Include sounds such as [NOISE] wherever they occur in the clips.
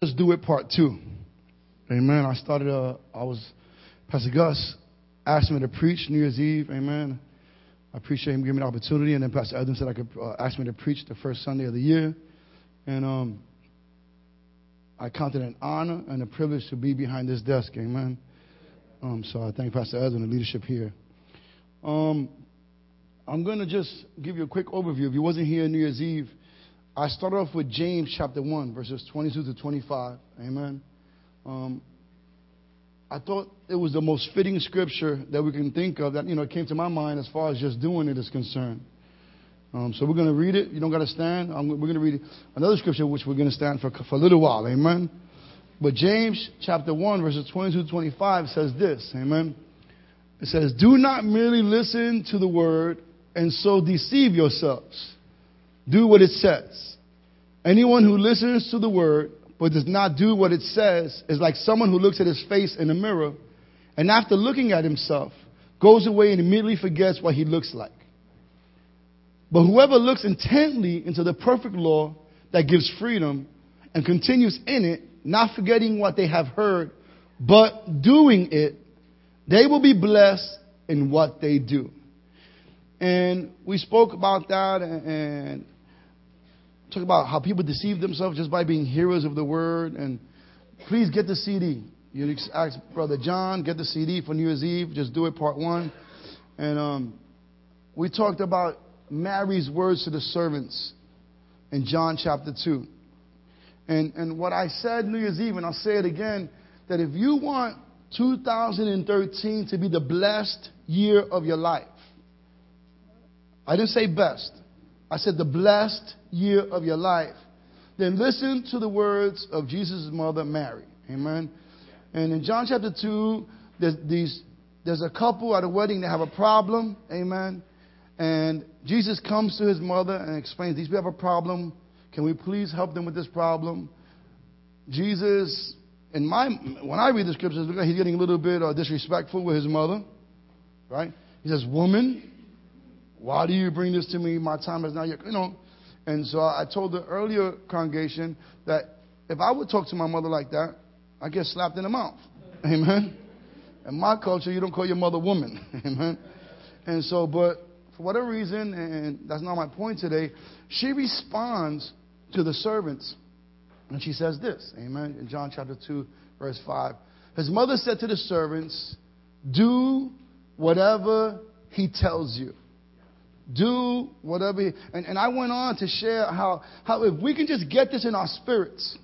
Let's do it part two. Amen. I started, uh, I was, Pastor Gus asked me to preach New Year's Eve. Amen. I appreciate him giving me the opportunity. And then Pastor Edwin said I could uh, ask me to preach the first Sunday of the year. And um, I counted it an honor and a privilege to be behind this desk. Amen. Um, so I thank Pastor Edwin and the leadership here. Um, I'm going to just give you a quick overview. If you wasn't here New Year's Eve, I start off with James chapter 1, verses 22 to 25. Amen. Um, I thought it was the most fitting scripture that we can think of that, you know, came to my mind as far as just doing it is concerned. Um, so we're going to read it. You don't got to stand. I'm, we're going to read another scripture which we're going to stand for, for a little while. Amen. But James chapter 1, verses 22 to 25 says this. Amen. It says, Do not merely listen to the word and so deceive yourselves. Do what it says. Anyone who listens to the word but does not do what it says is like someone who looks at his face in a mirror and after looking at himself goes away and immediately forgets what he looks like. But whoever looks intently into the perfect law that gives freedom and continues in it, not forgetting what they have heard, but doing it, they will be blessed in what they do. And we spoke about that and talk about how people deceive themselves just by being heroes of the word. And please get the CD. You ask Brother John, get the CD for New Year's Eve. Just do it part one. And um, we talked about Mary's words to the servants in John chapter 2. And, and what I said New Year's Eve, and I'll say it again, that if you want 2013 to be the blessed year of your life, I didn't say best. I said the blessed year of your life. Then listen to the words of Jesus' mother, Mary. Amen. And in John chapter 2, there's, these, there's a couple at a wedding that have a problem. Amen. And Jesus comes to his mother and explains, These people have a problem. Can we please help them with this problem? Jesus, in my, when I read the scriptures, he's getting a little bit uh, disrespectful with his mother. Right? He says, Woman, why do you bring this to me? My time is not yet. You know. And so I told the earlier congregation that if I would talk to my mother like that, I get slapped in the mouth. [LAUGHS] Amen. In my culture, you don't call your mother woman. [LAUGHS] Amen. And so, but for whatever reason, and that's not my point today, she responds to the servants. And she says this, amen, in John chapter 2, verse 5. His mother said to the servants, Do whatever he tells you do whatever. He, and, and I went on to share how, how if we can just get this in our spirits,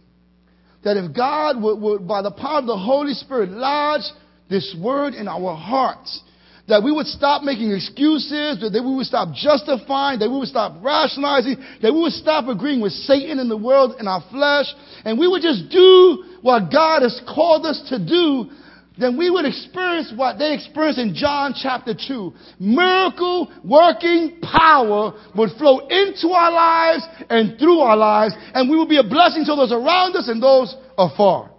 that if God would, would, by the power of the Holy Spirit, lodge this word in our hearts, that we would stop making excuses, that we would stop justifying, that we would stop rationalizing, that we would stop agreeing with Satan in the world and our flesh, and we would just do what God has called us to do then we would experience what they experienced in John chapter 2. Miracle working power would flow into our lives and through our lives, and we would be a blessing to those around us and those afar.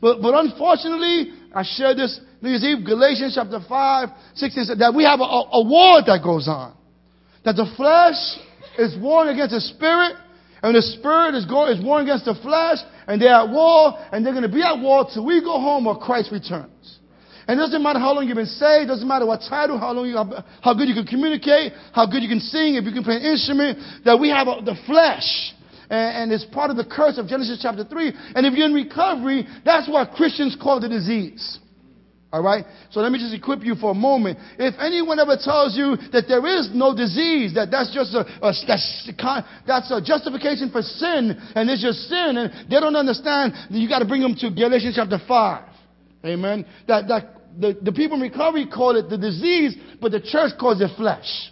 But, but unfortunately, I shared this New Year's Eve, Galatians chapter 5, 16 said that we have a, a war that goes on. That the flesh is warring against the spirit, and the spirit is, going, is warring against the flesh, and they're at war, and they're going to be at war till we go home or Christ returns. And it doesn't matter how long you've been saved, doesn't matter what title, how long you, how good you can communicate, how good you can sing, if you can play an instrument, that we have a, the flesh. And, and it's part of the curse of Genesis chapter 3. And if you're in recovery, that's what Christians call the disease. All right? So let me just equip you for a moment. If anyone ever tells you that there is no disease, that that's just a, a that's, that's a justification for sin, and it's just sin, and they don't understand, you got to bring them to Galatians chapter 5. Amen? That, that the, the people in recovery call it the disease, but the church calls it flesh.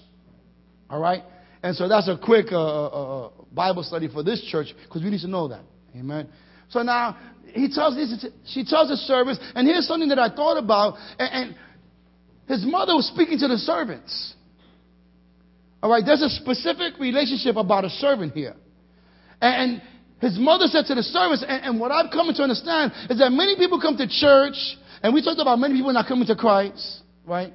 All right? And so that's a quick uh, uh, uh Bible study for this church because we need to know that. Amen. So now he tells this, she tells the servants, and here's something that I thought about, and, and his mother was speaking to the servants. All right, there's a specific relationship about a servant here. And, and his mother said to the servants, and, and what I've come to understand is that many people come to church, and we talked about many people not coming to Christ, right?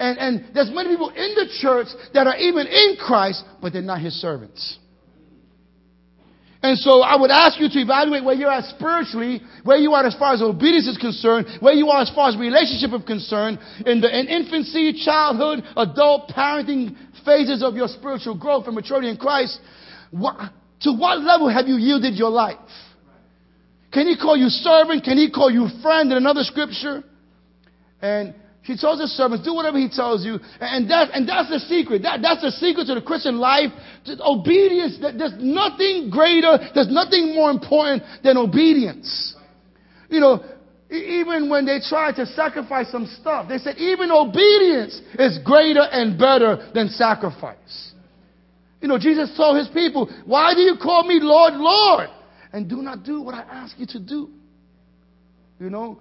And, and there's many people in the church that are even in Christ, but they're not his servants. And so I would ask you to evaluate where you're at spiritually, where you are as far as obedience is concerned, where you are as far as relationship is concerned, in the in infancy, childhood, adult, parenting phases of your spiritual growth and maturity in Christ. What, to what level have you yielded your life? Can he call you servant? Can he call you friend in another scripture? And he tells his servants, do whatever he tells you. And, that, and that's the secret. That, that's the secret to the Christian life. To obedience. There's nothing greater, there's nothing more important than obedience. You know, even when they tried to sacrifice some stuff, they said even obedience is greater and better than sacrifice. You know, Jesus told his people, Why do you call me Lord, Lord? And do not do what I ask you to do. You know,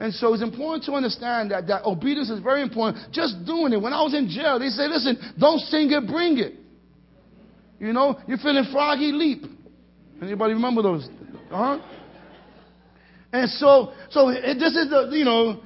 and so it's important to understand that, that obedience is very important. Just doing it. When I was in jail, they say, listen, don't sing it, bring it. You know, you're feeling froggy, leap. Anybody remember those? huh And so, so this is the, you know,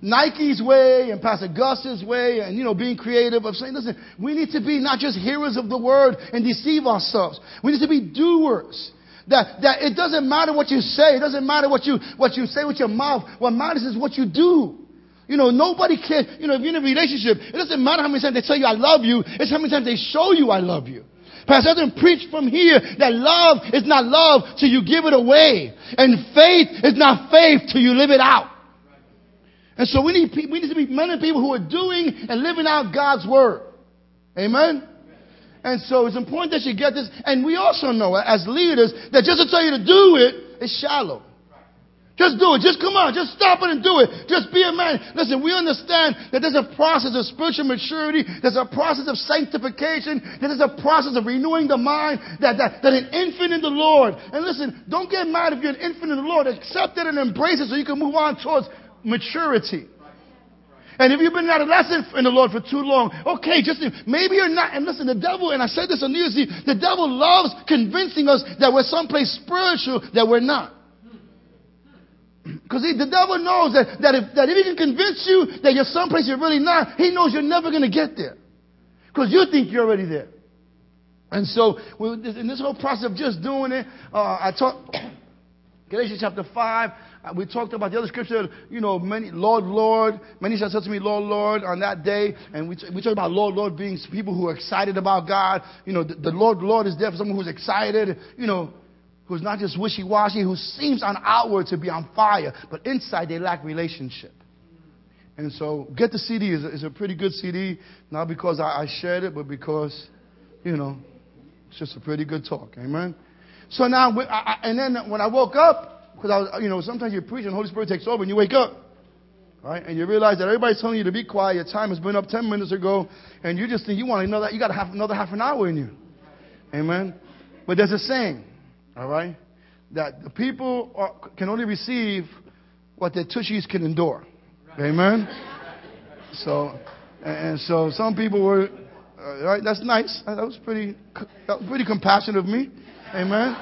Nike's way and Pastor Gus's way and, you know, being creative of saying, listen, we need to be not just hearers of the word and deceive ourselves. We need to be doers. That, that it doesn't matter what you say. It doesn't matter what you, what you say with your mouth. What matters is what you do. You know, nobody can, you know, if you're in a relationship, it doesn't matter how many times they tell you I love you. It's how many times they show you I love you. Pastor doesn't preach from here that love is not love till you give it away. And faith is not faith till you live it out. And so we need, we need to be men and people who are doing and living out God's word. Amen? And so it's important that you get this. And we also know as leaders that just to tell you to do it is shallow. Just do it. Just come on. Just stop it and do it. Just be a man. Listen, we understand that there's a process of spiritual maturity. There's a process of sanctification. There's a process of renewing the mind. That, that, that an infant in the Lord. And listen, don't get mad if you're an infant in the Lord. Accept it and embrace it so you can move on towards maturity. And if you've been adolescent in the Lord for too long, okay, just maybe you're not. And listen, the devil, and I said this on New Year's Eve, the devil loves convincing us that we're someplace spiritual that we're not. Because the devil knows that, that, if, that if he can convince you that you're someplace you're really not, he knows you're never going to get there. Because you think you're already there. And so, in this whole process of just doing it, uh, I talked, Galatians chapter 5, uh, we talked about the other scripture, you know, many, Lord, Lord. Many shall say to me, Lord, Lord, on that day. And we, we talked about Lord, Lord being people who are excited about God. You know, the, the Lord, Lord is there for someone who's excited, you know, who's not just wishy-washy, who seems on outward to be on fire, but inside they lack relationship. And so, Get the CD is a, a pretty good CD, not because I, I shared it, but because, you know, it's just a pretty good talk. Amen. So now, I, and then when I woke up, because I was, you know, sometimes you preach and the Holy Spirit takes over and you wake up. Right? And you realize that everybody's telling you to be quiet. Your time has been up 10 minutes ago. And you just think you want another, you got have another half an hour in you. Amen. But there's a saying, all right, that the people are, can only receive what their tushies can endure. Amen. So, and so some people were, uh, right, that's nice. That was pretty, that was pretty compassionate of me. Amen.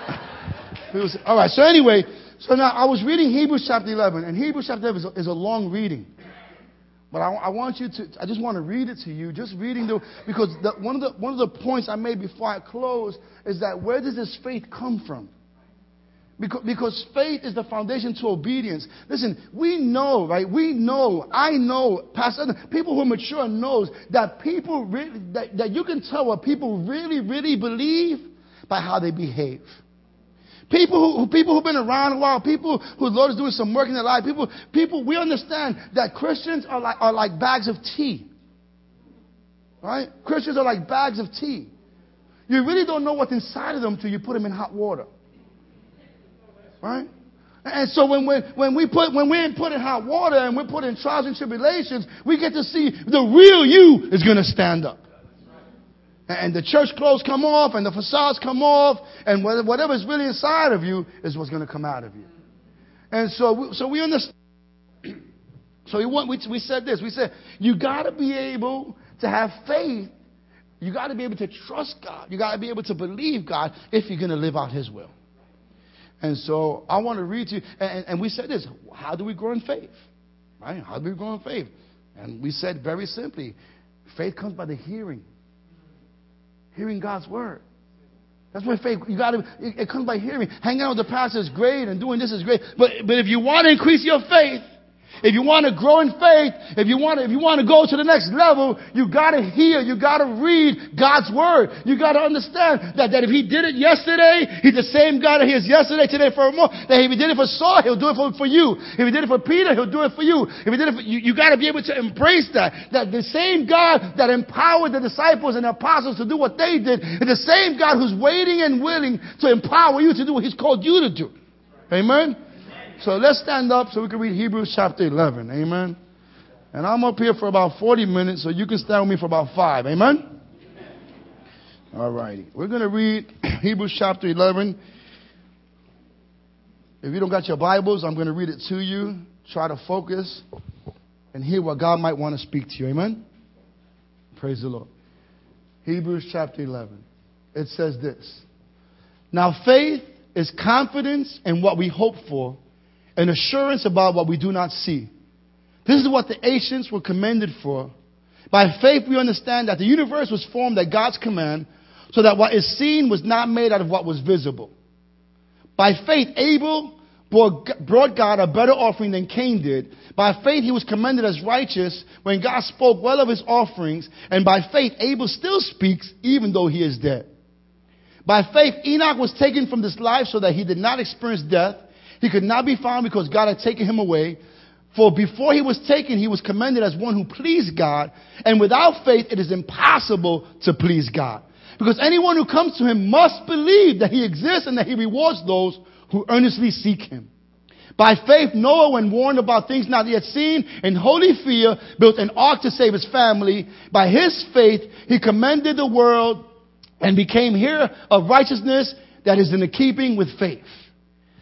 Was, all right. So anyway, so now I was reading Hebrews chapter 11, and Hebrews chapter 11 is a, is a long reading. But I, I, want you to, I just want to read it to you, just reading the, because the, one, of the, one of the points I made before I close is that where does this faith come from? Because, faith is the foundation to obedience. Listen, we know, right? We know, I know, Pastor, people who mature knows that people really, that, that you can tell what people really, really believe by how they behave. People who, people who've been around a while, people who Lord is doing some work in their life, people, people, we understand that Christians are like, are like bags of tea. Right? Christians are like bags of tea. You really don't know what's inside of them until you put them in hot water. Right? And so when, we, when we put when we're put in hot water and we're put in trials and tribulations, we get to see the real you is going to stand up and the church clothes come off and the facades come off and whatever's really inside of you is what's going to come out of you. And so, we, so we understand. [CLEARS THROAT] So we, want, we, we said this. We said, you got to be able to have faith. You got to be able to trust God. You got to be able to believe God if you're going to live out His will. And so I want to read to you. And, and we said this. How do we grow in faith? Right? How do we grow in faith? And we said very simply, faith comes by the hearing hearing God's word. That's why faith, you gotta, it, it comes by hearing. Hanging out with the pastor is great and doing this is great. But, but if you want to increase your faith, if you want to grow in faith, if you want to, if you want to go to the next level, you gotta hear, you gotta read God's word. You gotta understand that, that if he did it yesterday, he's the same God that he is yesterday, today, forevermore. That if he did it for Saul, he'll do it for, for you. If he did it for Peter, he'll do it for you. If he did it for, you, you gotta be able to embrace that. That the same God that empowered the disciples and the apostles to do what they did is the same God who's waiting and willing to empower you to do what he's called you to do. Amen? So let's stand up so we can read Hebrews chapter 11. Amen. And I'm up here for about 40 minutes, so you can stand with me for about five. Amen? All righty. We're going to read [CLEARS THROAT] Hebrews chapter 11. If you don't got your Bibles, I'm going to read it to you. Try to focus and hear what God might want to speak to you. Amen? Praise the Lord. Hebrews chapter 11. It says this Now faith is confidence in what we hope for an assurance about what we do not see. This is what the ancients were commended for. By faith, we understand that the universe was formed at God's command, so that what is seen was not made out of what was visible. By faith, Abel brought God a better offering than Cain did. By faith, he was commended as righteous when God spoke well of his offerings. And by faith, Abel still speaks even though he is dead. By faith, Enoch was taken from this life so that he did not experience death. He could not be found because God had taken him away. For before he was taken, he was commended as one who pleased God. And without faith, it is impossible to please God. Because anyone who comes to him must believe that he exists and that he rewards those who earnestly seek him. By faith, Noah, when warned about things not yet seen, in holy fear, built an ark to save his family. By his faith, he commended the world and became heir of righteousness that is in the keeping with faith.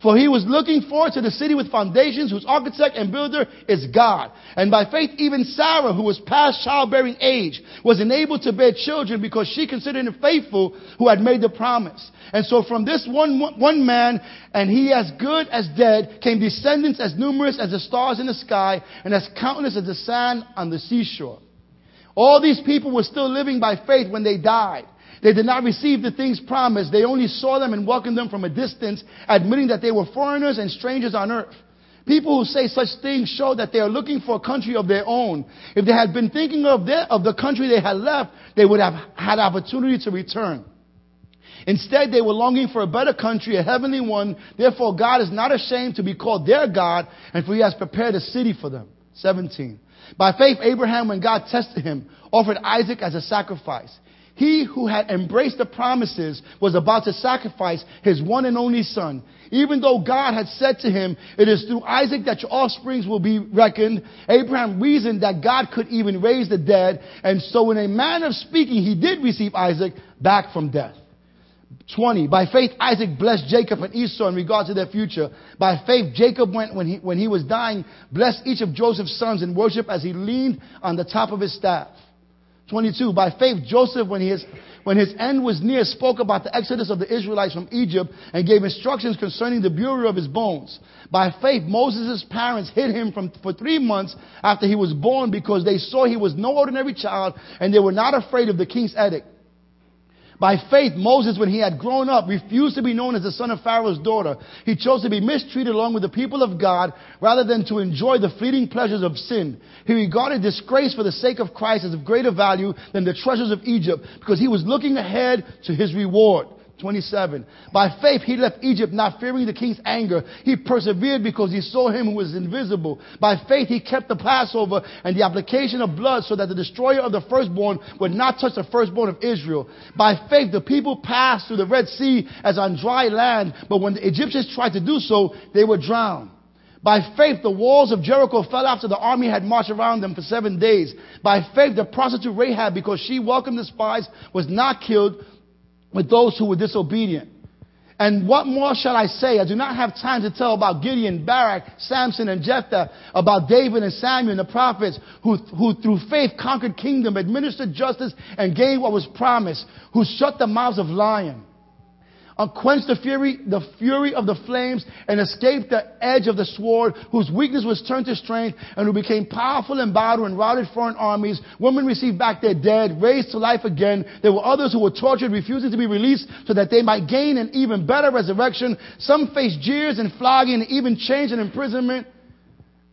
For he was looking forward to the city with foundations, whose architect and builder is God. And by faith, even Sarah, who was past childbearing age, was enabled to bear children because she considered him faithful who had made the promise. And so from this one, one man, and he as good as dead, came descendants as numerous as the stars in the sky and as countless as the sand on the seashore. All these people were still living by faith when they died. They did not receive the things promised. They only saw them and welcomed them from a distance, admitting that they were foreigners and strangers on earth. People who say such things show that they are looking for a country of their own. If they had been thinking of, their, of the country they had left, they would have had opportunity to return. Instead, they were longing for a better country, a heavenly one. Therefore, God is not ashamed to be called their God, and for he has prepared a city for them. 17. By faith, Abraham, when God tested him, offered Isaac as a sacrifice. He who had embraced the promises was about to sacrifice his one and only son. Even though God had said to him, it is through Isaac that your offsprings will be reckoned, Abraham reasoned that God could even raise the dead. And so in a manner of speaking, he did receive Isaac back from death. 20. By faith, Isaac blessed Jacob and Esau in regard to their future. By faith, Jacob went when he, when he was dying, blessed each of Joseph's sons in worship as he leaned on the top of his staff. 22. By faith, Joseph, when his, when his end was near, spoke about the exodus of the Israelites from Egypt and gave instructions concerning the burial of his bones. By faith, Moses' parents hid him from, for three months after he was born because they saw he was no ordinary child and they were not afraid of the king's edict. By faith, Moses, when he had grown up, refused to be known as the son of Pharaoh's daughter. He chose to be mistreated along with the people of God rather than to enjoy the fleeting pleasures of sin. He regarded disgrace for the sake of Christ as of greater value than the treasures of Egypt because he was looking ahead to his reward. 27. By faith, he left Egypt not fearing the king's anger. He persevered because he saw him who was invisible. By faith, he kept the Passover and the application of blood so that the destroyer of the firstborn would not touch the firstborn of Israel. By faith, the people passed through the Red Sea as on dry land, but when the Egyptians tried to do so, they were drowned. By faith, the walls of Jericho fell after the army had marched around them for seven days. By faith, the prostitute Rahab, because she welcomed the spies, was not killed with those who were disobedient. And what more shall I say? I do not have time to tell about Gideon, Barak, Samson, and Jephthah, about David and Samuel and the prophets, who, who through faith conquered kingdom, administered justice, and gained what was promised, who shut the mouths of lions quenched the fury, the fury of the flames and escaped the edge of the sword, whose weakness was turned to strength, and who became powerful in battle and routed foreign armies. Women received back their dead, raised to life again. There were others who were tortured, refusing to be released so that they might gain an even better resurrection. Some faced jeers and flogging and even chains and imprisonment.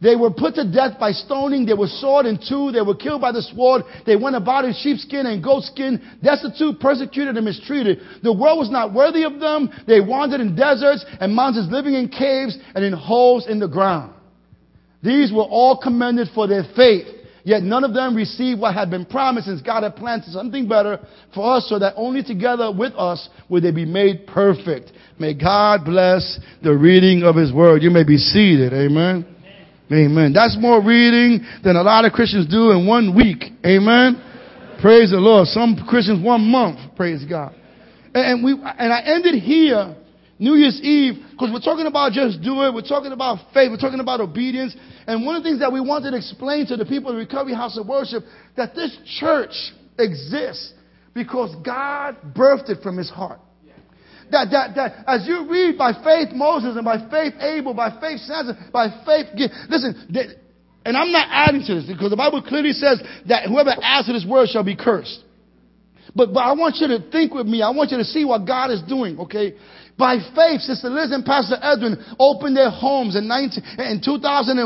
They were put to death by stoning. They were sawed in two. They were killed by the sword. They went about in sheepskin and goatskin, destitute, persecuted, and mistreated. The world was not worthy of them. They wandered in deserts and mountains, living in caves and in holes in the ground. These were all commended for their faith. Yet none of them received what had been promised, since God had planned something better for us, so that only together with us would they be made perfect. May God bless the reading of His word. You may be seated. Amen. Amen. That's more reading than a lot of Christians do in one week. Amen. Praise the Lord. Some Christians one month. Praise God. And we and I ended here, New Year's Eve, because we're talking about just do it. We're talking about faith. We're talking about obedience. And one of the things that we wanted to explain to the people of Recovery House of Worship that this church exists because God birthed it from His heart. That, that, that as you read by faith Moses and by faith Abel, by faith Samson, by faith, listen, and I'm not adding to this because the Bible clearly says that whoever adds to this word shall be cursed. But, but I want you to think with me. I want you to see what God is doing, okay? By faith, Sister Liz and Pastor Edwin opened their homes in, 19, in 2001.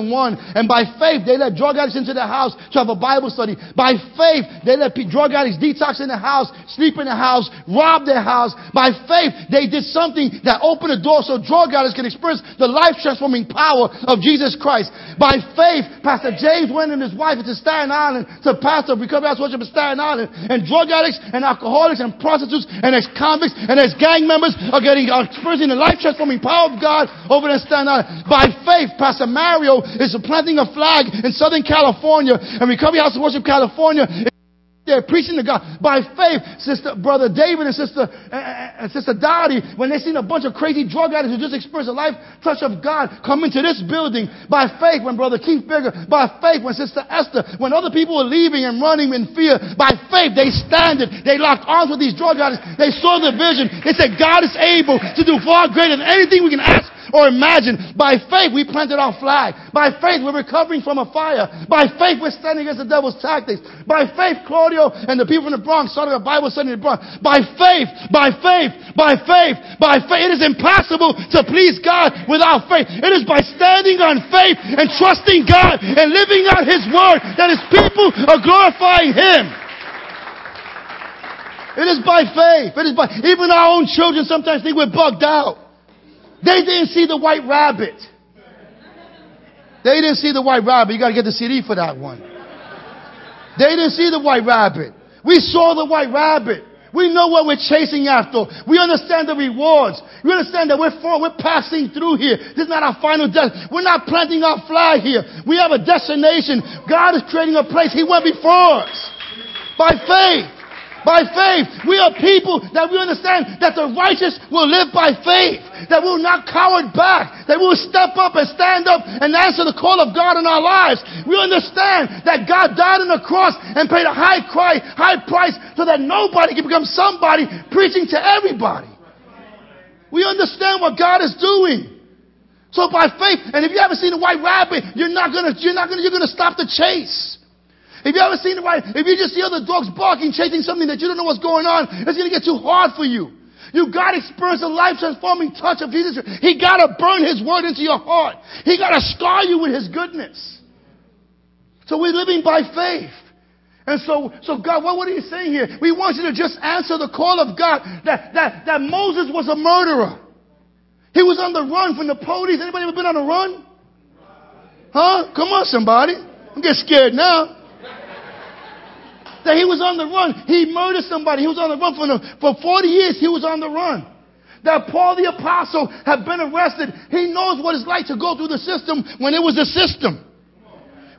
And by faith, they let drug addicts into their house to have a Bible study. By faith, they let drug addicts detox in the house, sleep in the house, rob their house. By faith, they did something that opened the door so drug addicts can experience the life transforming power of Jesus Christ. By faith, Pastor James went and his wife into Staten Island to pastor Recovery House Worship in Staten Island. And drug addicts and alcoholics and prostitutes and ex-convicts and ex-gang members are getting experiencing the life transforming power of God over there Staten Island. By faith, Pastor Mario is planting a flag in Southern California and Recovery House of Worship California they're preaching to God by faith. Sister, brother David and sister, and sister Dottie, when they seen a bunch of crazy drug addicts who just experienced a life touch of God come into this building by faith. When brother Keith Bigger, by faith. When sister Esther, when other people were leaving and running in fear, by faith they stand it. They locked arms with these drug addicts. They saw the vision. They said God is able to do far greater than anything we can ask or imagine. By faith, we planted our flag. By faith, we're recovering from a fire. By faith, we're standing against the devil's tactics. By faith, And the people from the Bronx started a Bible study in the Bronx. By faith, by faith, by faith, by faith. It is impossible to please God without faith. It is by standing on faith and trusting God and living out His word that His people are glorifying Him. It is by faith. It is by, even our own children sometimes think we're bugged out. They didn't see the white rabbit. They didn't see the white rabbit. You got to get the CD for that one. They didn't see the white rabbit. We saw the white rabbit. We know what we're chasing after. We understand the rewards. We understand that we're for, we're passing through here. This is not our final death. We're not planting our flag here. We have a destination. God is creating a place. He went before us by faith. By faith, we are people that we understand that the righteous will live by faith, that we will not cower back, that we will step up and stand up and answer the call of God in our lives. We understand that God died on the cross and paid a high, cry, high price so that nobody can become somebody preaching to everybody. We understand what God is doing. So by faith, and if you haven't seen a white rabbit, you're not gonna, you're not gonna, you're gonna stop the chase. If you ever seen right, if you just see other dogs barking, chasing something that you don't know what's going on, it's going to get too hard for you. You got to experience the life transforming touch of Jesus. He got to burn His word into your heart. He got to scar you with His goodness. So we're living by faith. And so, so God, what, what are you saying here? We want you to just answer the call of God that, that, that Moses was a murderer. He was on the run from the police. Anybody ever been on a run? Huh? Come on, somebody. I'm getting scared now that he was on the run. He murdered somebody. He was on the run for, for 40 years. He was on the run. That Paul the apostle had been arrested. He knows what it's like to go through the system when it was a system.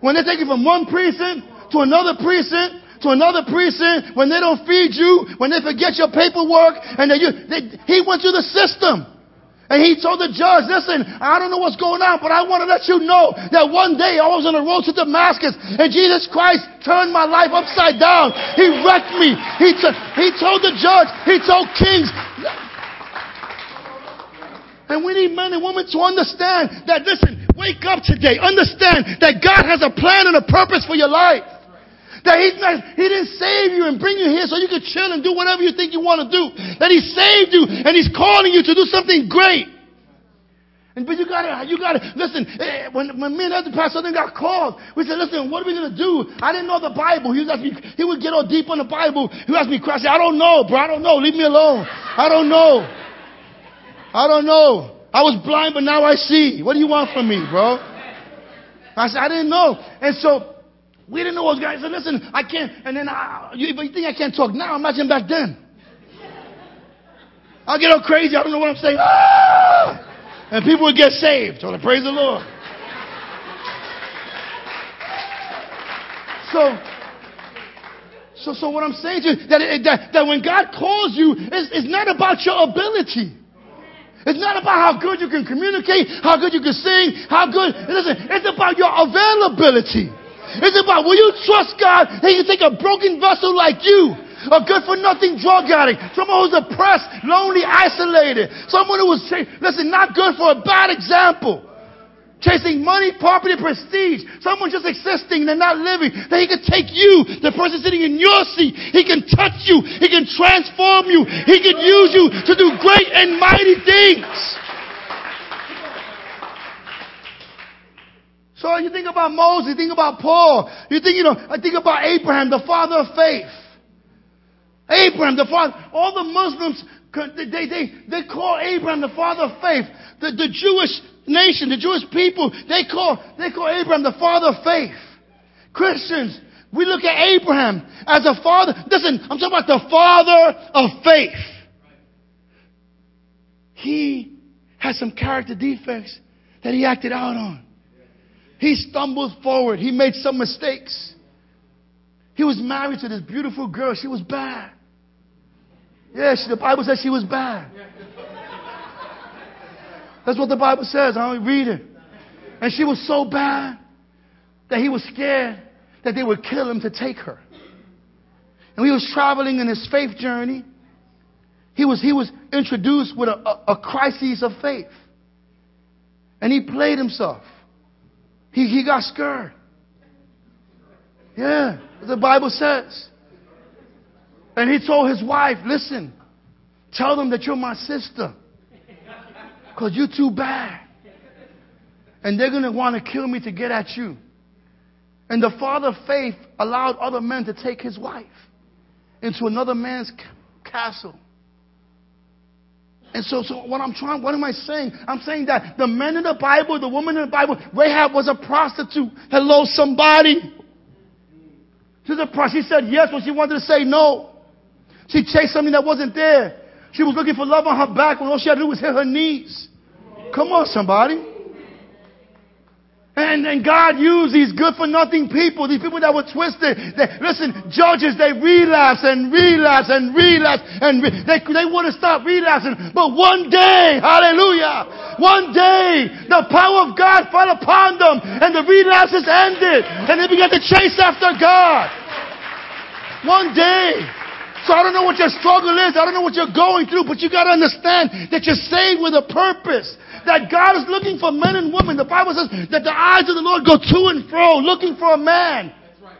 When they take you from one precinct to another precinct to another precinct when they don't feed you, when they forget your paperwork, and they, they, he went through the system. And he told the judge, listen, I don't know what's going on, but I want to let you know that one day I was on the road to Damascus and Jesus Christ turned my life upside down. He wrecked me. He, t- he told the judge, he told kings. And we need men and women to understand that, listen, wake up today. Understand that God has a plan and a purpose for your life. That he's not, he didn't save you and bring you here so you could chill and do whatever you think you want to do. That he saved you and he's calling you to do something great. And, but you gotta, you gotta, listen, eh, when, when me and other pastor then got called, we said, listen, what are we gonna do? I didn't know the Bible. He was asking me, he would get all deep on the Bible. He would ask me questions. I don't know, bro. I don't know. Leave me alone. I don't know. I don't know. I was blind, but now I see. What do you want from me, bro? I said, I didn't know. And so, we didn't know what was going. I said, listen, I can't. And then, I, you, but you think I can't talk now? Imagine back then. I'll get all crazy. I don't know what I'm saying. Ah! And people would get saved. So praise the Lord. So, so, so what I'm saying to you, that, that, that when God calls you, it's, it's not about your ability. It's not about how good you can communicate, how good you can sing, how good. Listen, it's about your availability. It's about will you trust God that you take a broken vessel like you, a good for nothing drug addict, someone who's oppressed, lonely, isolated, someone who was, listen, not good for a bad example. Chasing money, property, prestige. Someone just existing, they're not living. That he can take you, the person sitting in your seat. He can touch you. He can transform you. He can use you to do great and mighty things. So you think about Moses, you think about Paul, you think, you know, I think about Abraham, the father of faith. Abraham, the father, all the Muslims, they, they, they call Abraham the father of faith. The, the Jewish nation, the Jewish people, they call, they call Abraham the father of faith. Christians, we look at Abraham as a father. Listen, I'm talking about the father of faith. He had some character defects that he acted out on. He stumbled forward. He made some mistakes. He was married to this beautiful girl. She was bad. Yes, the Bible says she was bad. That's what the Bible says. I only read it. And she was so bad that he was scared that they would kill him to take her. And he was traveling in his faith journey. He was, he was introduced with a, a, a crisis of faith. And he played himself. He, he got scared. Yeah, the Bible says. And he told his wife, listen, tell them that you're my sister. Because you're too bad. And they're going to want to kill me to get at you. And the father of faith allowed other men to take his wife into another man's castle. And so, so what I'm trying, what am I saying? I'm saying that the men in the Bible, the woman in the Bible, Rahab was a prostitute. Hello, somebody. She's a prostitute. She said yes when she wanted to say no. She chased something that wasn't there. She was looking for love on her back when all she had to do was hit her knees. Come on, somebody. And, God used these good for nothing people, these people that were twisted. They, listen, judges, they relapse and relapse and relapse and re- they, they want to stop relapsing. But one day, hallelujah, one day, the power of God fell upon them and the relapses ended and they began to chase after God. One day. So I don't know what your struggle is. I don't know what you're going through, but you got to understand that you're saved with a purpose that God is looking for men and women. The Bible says that the eyes of the Lord go to and fro looking for a man. That's right.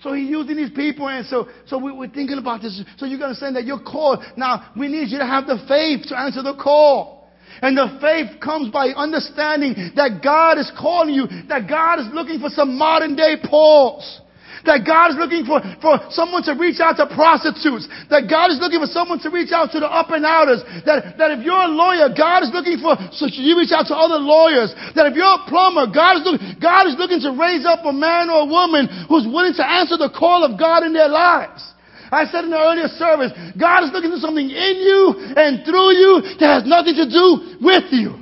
So he's using these people, and so so we, are thinking about this. So you're going to say that you're called. Now we need you to have the faith to answer the call. And the faith comes by understanding that God is calling you, that God is looking for some modern day Pauls. That God is looking for, for someone to reach out to prostitutes. That God is looking for someone to reach out to the up and outers. That, that if you're a lawyer, God is looking for, so you reach out to other lawyers. That if you're a plumber, God is, looking, God is looking to raise up a man or a woman who's willing to answer the call of God in their lives. I said in the earlier service, God is looking for something in you and through you that has nothing to do with you.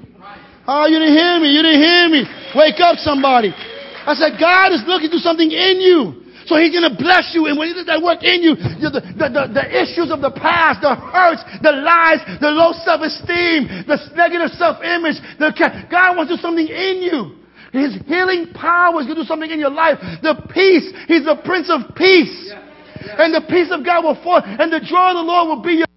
Oh, you didn't hear me. You didn't hear me. Wake up, somebody. I said, God is looking to something in you So he's going to bless you. And when he does that work in you, the, the, the, the issues of the past, the hurts, the lies, the low self-esteem, the negative self-image, the, God wants to do something in you. His healing power is going to do something in your life. The peace. He's the Prince of Peace. Yeah. Yeah. And the peace of God will fall, and the joy of the Lord will be your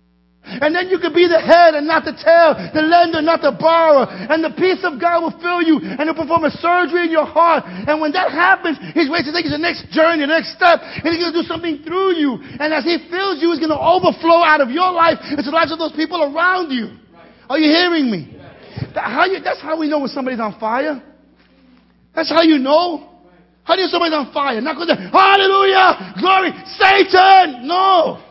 and then you can be the head and not the tail, the lender, not the borrower. And the peace of God will fill you and he'll perform a surgery in your heart. And when that happens, he's ready to take you to the next journey, the next step, and he's going to do something through you. And as he fills you, he's going to overflow out of your life into the lives of those people around you. Are you hearing me? That how you, that's how we know when somebody's on fire. That's how you know. How do you know somebody's on fire? Not because hallelujah, glory, Satan. No.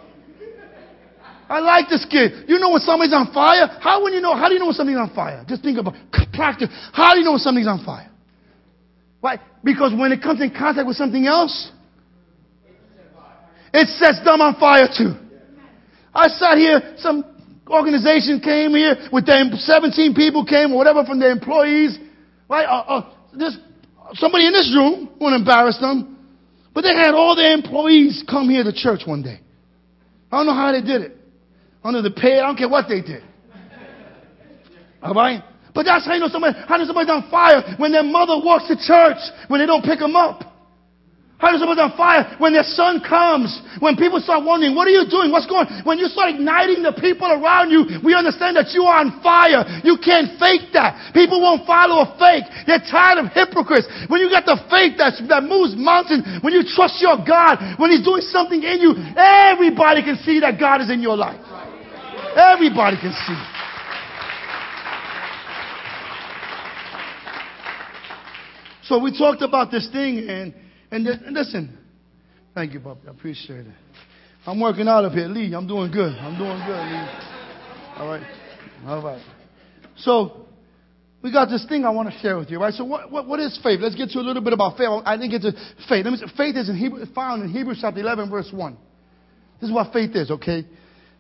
I like this kid. You know when somebody's on fire? How when you know? How do you know when something's on fire? Just think about [LAUGHS] practice. How do you know when something's on fire? Why? Because when it comes in contact with something else, it sets them on fire too. I sat here, some organization came here with their 17 people came or whatever from their employees. Right? Uh, uh, this, somebody in this room, won't embarrass them, but they had all their employees come here to church one day. I don't know how they did it under the pay. I don't care what they did. All right? But that's how you know somebody, how does somebody's on fire when their mother walks to church when they don't pick them up. How does somebody on fire when their son comes? When people start wondering, what are you doing? What's going on? When you start igniting the people around you, we understand that you are on fire. You can't fake that. People won't follow a fake. They're tired of hypocrites. When you got the faith that, that moves mountains, when you trust your God, when He's doing something in you, everybody can see that God is in your life. Everybody can see. So we talked about this thing, and, and, and listen. Thank you, Bob. I appreciate it. I'm working out of here. Lee, I'm doing good. I'm doing good, Lee. All right. All right. So, we got this thing I want to share with you, right? So, what, what, what is faith? Let's get to a little bit about faith. I get to faith. Let me faith is in Hebrew, found in Hebrews chapter 11, verse 1. This is what faith is, okay?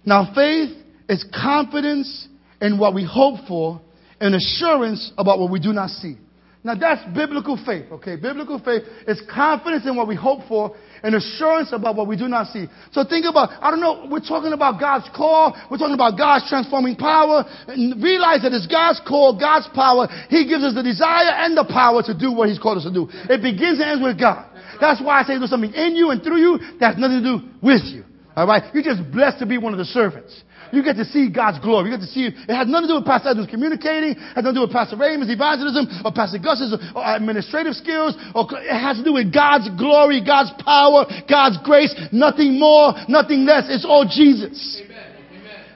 Now, faith is confidence in what we hope for and assurance about what we do not see. Now that's biblical faith, okay? Biblical faith is confidence in what we hope for and assurance about what we do not see. So think about, I don't know, we're talking about God's call, we're talking about God's transforming power, and realize that it's God's call, God's power. He gives us the desire and the power to do what He's called us to do. It begins and ends with God. That's why I say there's something in you and through you that's nothing to do with you. Alright? You're just blessed to be one of the servants. You get to see God's glory. You get to see, it has nothing to do with Pastor Edwards communicating, it has nothing to do with Pastor Raymond's evangelism, or Pastor Gus's or administrative skills, or it has to do with God's glory, God's power, God's grace, nothing more, nothing less. It's all Jesus. Amen.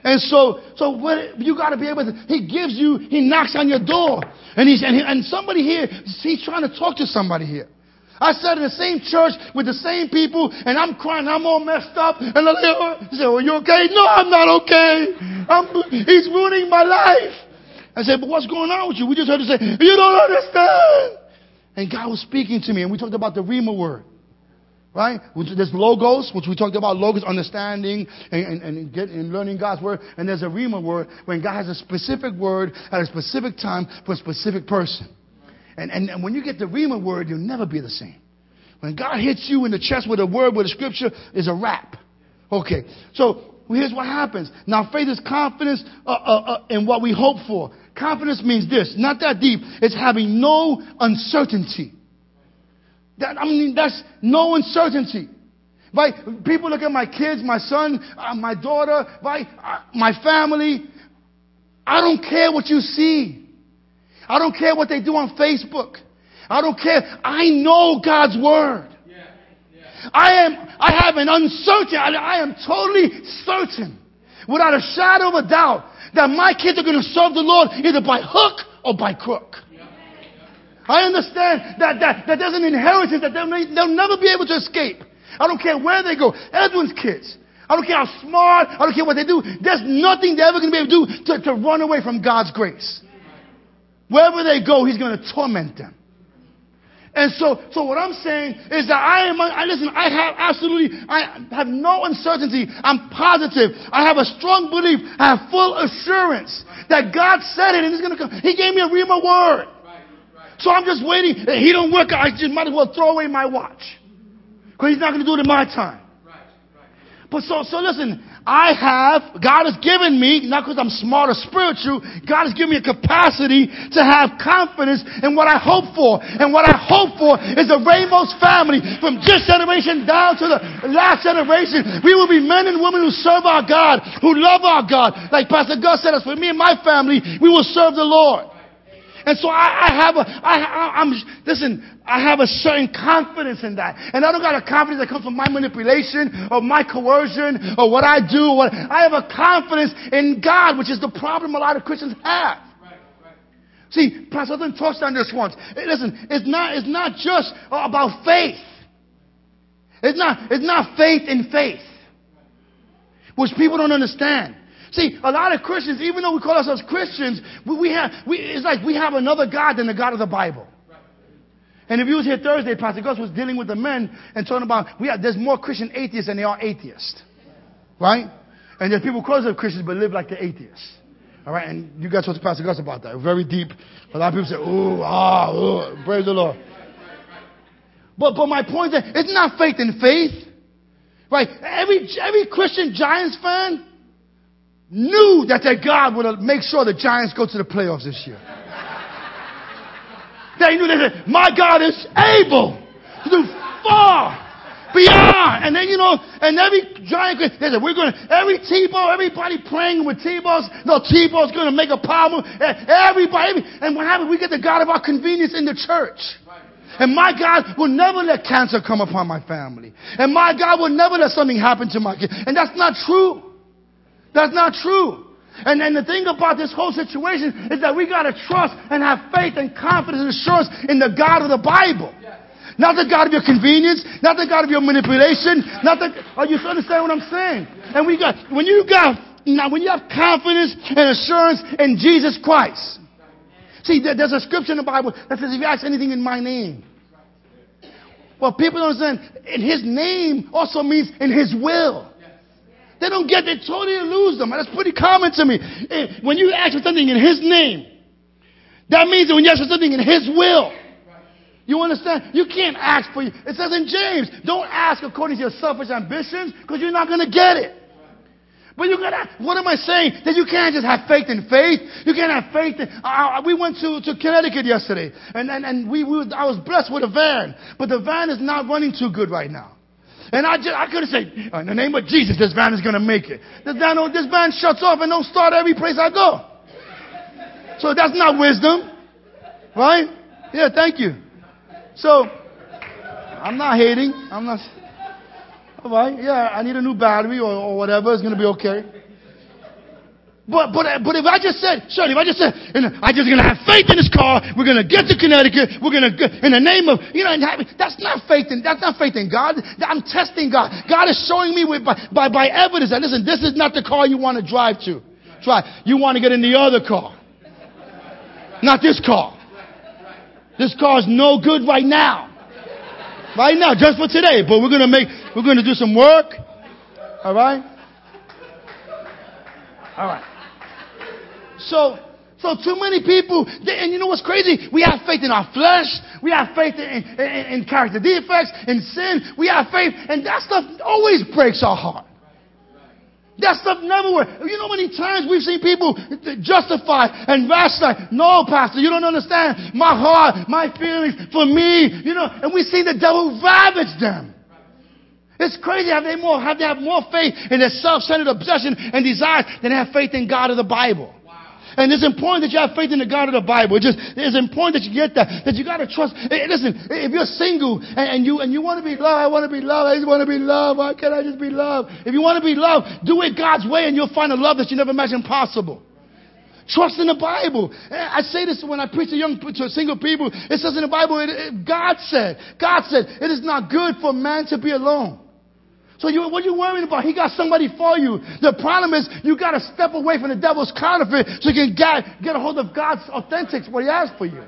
And so, so what, you got to be able to. He gives you. He knocks on your door, and he's and, he, and somebody here. He's trying to talk to somebody here. I sat in the same church with the same people, and I'm crying. I'm all messed up. And he said, "Well, you okay?" No, I'm not okay. I'm, he's ruining my life. I said, "But what's going on with you?" We just heard him say, "You don't understand." And God was speaking to me, and we talked about the Rhema word, right? There's logos, which we talked about logos, understanding and, and, and, get, and learning God's word. And there's a Rhema word when God has a specific word at a specific time for a specific person. And, and, and when you get the Rhema word, you'll never be the same. When God hits you in the chest with a word, with a scripture, is a rap. Okay, so here's what happens. Now, faith is confidence uh, uh, uh, in what we hope for. Confidence means this, not that deep. It's having no uncertainty. That, I mean, that's no uncertainty. Right? People look at my kids, my son, uh, my daughter, right? Uh, my family. I don't care what you see. I don't care what they do on Facebook. I don't care. I know God's word. I am, I have an uncertain, I am totally certain, without a shadow of a doubt, that my kids are going to serve the Lord either by hook or by crook. I understand that, that, that there's an inheritance that they'll, they'll never be able to escape. I don't care where they go. Edwin's kids. I don't care how smart. I don't care what they do. There's nothing they're ever going to be able to do to, to run away from God's grace. Wherever they go, he's going to torment them. And so, so what I'm saying is that I am, I listen, I have absolutely, I have no uncertainty. I'm positive. I have a strong belief. I have full assurance that God said it and He's going to come. He gave me a Rhema word. So I'm just waiting. If he don't work. I just might as well throw away my watch. Because he's not going to do it in my time. But so, so listen, I have, God has given me, not because I'm smart or spiritual, God has given me a capacity to have confidence in what I hope for. And what I hope for is the Ramos family from this generation down to the last generation. We will be men and women who serve our God, who love our God. Like Pastor Gus said, as for me and my family, we will serve the Lord. And so I, I have a, I, I'm, listen, I have a certain confidence in that. And I don't got a confidence that comes from my manipulation or my coercion or what I do. What, I have a confidence in God, which is the problem a lot of Christians have. See, Pastor Hudson touched on this once. Eh, listen, it's not, it's not just about faith. It's not, it's not faith in faith, which people don't understand. See, a lot of Christians, even though we call ourselves Christians, we, we have, we, it's like we have another God than the God of the Bible. And if you was here Thursday, Pastor Gus was dealing with the men and talking about we have, there's more Christian atheists than there are atheists. Right? And there's people close to Christians but live like the atheists. All right, and you guys talked to Pastor Gus about that. Very deep. A lot of people say, ooh, ah, ooh, praise the Lord. But, but my point is, it's not faith in faith. Right? Every, every Christian Giants fan knew that their God would make sure the Giants go to the playoffs this year. they knew that my God is able to do far beyond. And then, you know, and every giant, they said, we're going to, every T-ball, everybody praying with Tebow's, no, Tebow's going to make a move. Everybody, and what happened? We get the God of our convenience in the church. And my God will never let cancer come upon my family. And my God will never let something happen to my kid. And that's not true. That's not true. And then the thing about this whole situation is that we got to trust and have faith and confidence and assurance in the God of the Bible. Not the God of your convenience, not the God of your manipulation, not the, are you understand what I'm saying? And we got, when you got, now when you have confidence and assurance in Jesus Christ. See, there's a scripture in the Bible that says if you ask anything in my name. Well, people don't understand, in his name also means in his will. They don't get, they totally lose them. That's pretty common to me. Eh, when you ask for something in His name, that means that when you ask for something in His will, you understand? You can't ask for, it It says in James, don't ask according to your selfish ambitions because you're not going to get it. But you gotta, what am I saying? That you can't just have faith in faith. You can't have faith in, uh, we went to, to Connecticut yesterday and, and, and we, we, I was blessed with a van, but the van is not running too good right now. And I just, I could have said, uh, in the name of Jesus, this van is going to make it. This van, this van shuts off and don't start every place I go. So that's not wisdom. Right? Yeah, thank you. So, I'm not hating. I'm not. All right. Yeah, I need a new battery or, or whatever. It's going to be okay. But, but, uh, but if I just said, Shirley, if I just said, I'm just going to have faith in this car, we're going to get to Connecticut, we're going to, in the name of, you know, that's not faith in, that's not faith in God. I'm testing God. God is showing me with, by, by, by evidence that, listen, this is not the car you want to drive to. Try. You want to get in the other car. Not this car. This car is no good right now. Right now, just for today. But we're going to make, we're to do some work. Alright? All right? So, so too many people, and you know what's crazy? We have faith in our flesh. We have faith in, in, in character defects, in sin. We have faith, and that stuff always breaks our heart. That stuff never works. You know how many times we've seen people justify and rationalize. No, pastor, you don't understand. My heart, my feelings, for me, you know, and we see the devil ravage them. It's crazy how they more have they have more faith in their self-centered obsession and desires than they have faith in God of the Bible. And it's important that you have faith in the God of the Bible. It just it's important that you get that. That you got to trust. Hey, listen, if you're single and, and, you and you want to be loved, I want to be loved. I just want to be loved. Why can't I just be loved? If you want to be loved, do it God's way, and you'll find a love that you never imagined possible. Trust in the Bible. I say this when I preach to young, to single people. It says in the Bible, it, it, God said, God said, it is not good for man to be alone. So you, what are you worrying about? He got somebody for you. The problem is you got to step away from the devil's counterfeit so you can get, get a hold of God's authentic, what he has for you.